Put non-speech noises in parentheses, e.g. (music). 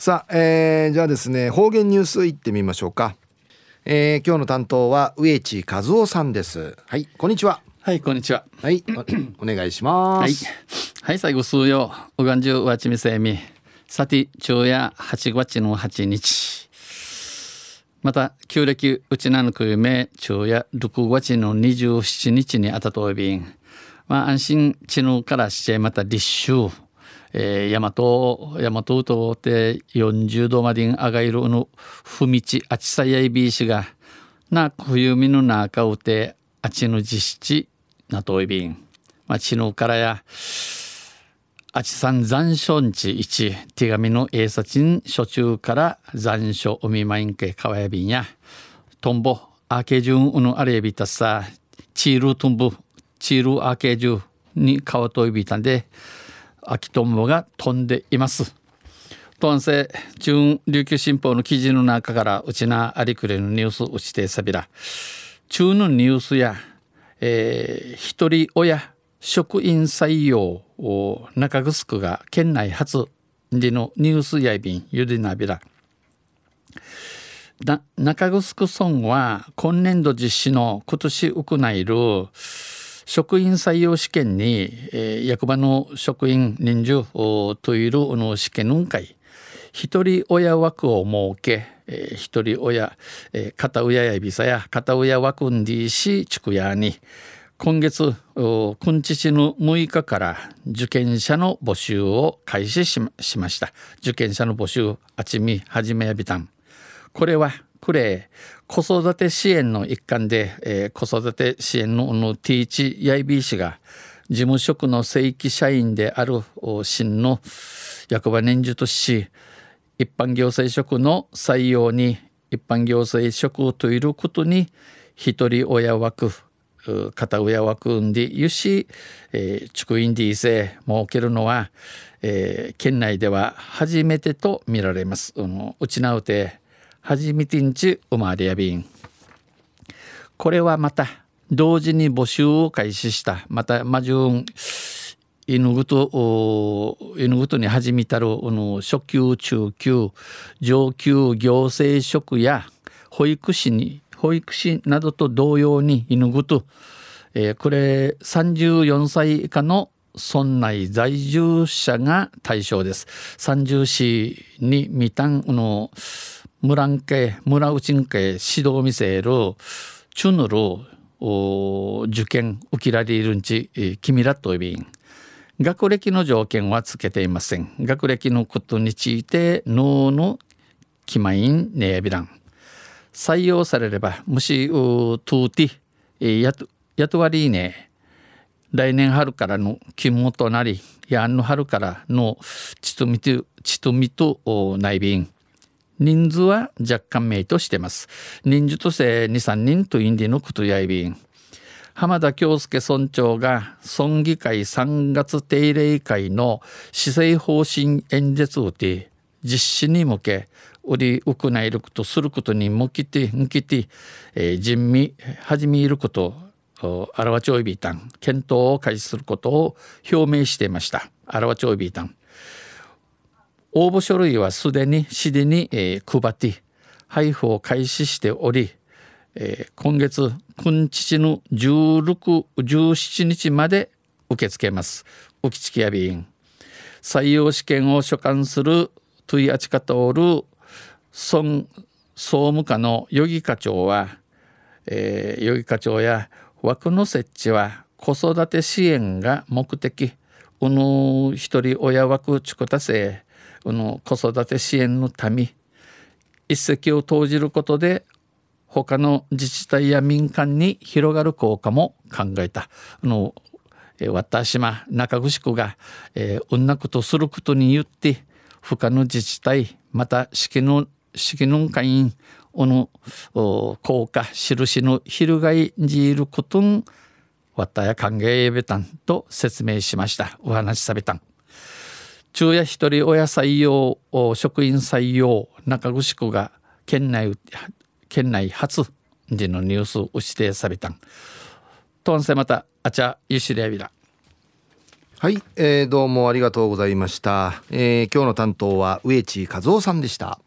さあ、えー、じゃあですね方言ニュースいってみましょうか、えー、今日の担当は植地和夫さんです。はいこんにちは。はいこんにちは。はい (coughs) お願いします。はい、はい、最後数曜うがんじゅうわちみせみ。さて昼夜8月の8日。また旧暦うちなぬく夢昼夜6月の27日にあたといびん。まあ安心地ぬからしてまた立秋えー、大和大和うとて40度までんあがいるのふみちあちさやいびいしがな冬みのなかうてあちぬじしちなといびん。まあちぬからやあちさん残暑んち一手紙の英察ん初中から残暑お見舞いんけかわやびんや。トンボアーケジュンうぬあれびたさチールトンボチールアーケジュに顔といびたんで秋トンボが飛んでいます。とんせ中琉球新報の記事の中からうちなありくれのニュースうちてさびら。中のニュースや、えー、一人親職員採用を中城が県内初でのニュースやいびんゆでなびら。中城村は今年度実施の今年行いる職員採用試験に、えー、役場の職員人数というの試験の会一人親枠を設け、えー、一人親、えー、片親やびさや片親枠んでし地区やに。今月今日の6日から受験者の募集を開始しました。受験者の募集あちみはじめやびたん。これはこれ子育て支援の一環で、えー、子育て支援ののティーチやいび氏が事務職の正規社員である新の役場年次とし一般行政職の採用に一般行政職といることに一人親枠片親枠んでゆし、えー、地員でいせ設けるのは、えー、県内では初めてと見られます。うちなうて初めてんち生まれやびん。これはまた同時に募集を開始したまたマジュン犬ぐと犬ぐとに始めたる初級中級上級行政職や保育士に保育士などと同様に犬ぐと、えー、これ34歳以下の村内在住者が対象です。30市に未担の村んけ村内んけ指導見せるチュヌル受験受けられるんち君らとびん学歴の条件はつけていません学歴のことについて脳の決まいんねやびらん採用されればもしうトゥーティ雇わりね来年春からの勤務となりやんの春からのちとみとちとみと内便人数は若干名としてます。人数として23人とインディのことやいびん。浜田恭介村長が村議会3月定例会の施政方針演説をて実施に向け売りウクナイルとすることに向きて向きて、えー、人味始めることアラワチョイビータン検討を開始することを表明していました。アラワチョイビータン応募書類はすでに市でに、えー、配って配布を開始しており、えー、今月今日の16、17日まで受け付けます。浮きつきやびん。採用試験を所管するトゥイアチカトール村総務課の余儀課長は、えー、余儀課長や枠の設置は子育て支援が目的うぬ一人親枠ちこたせうぬ子育て支援のため一石を投じることで他の自治体や民間に広がる効果も考えた。あの私は中城区が、えー、うんなことすることによって他の自治体また式の式の会員おの効果印の翻じることんわたや歓迎べたんと説明しました。お話しされたん。昼夜一人親採用職員採用中串区が県内県内初でのニュースを指定されたん。とんせまたあちゃゆしれびら。はい、えー、どうもありがとうございました、えー、今日の担当は植地和夫さんでした。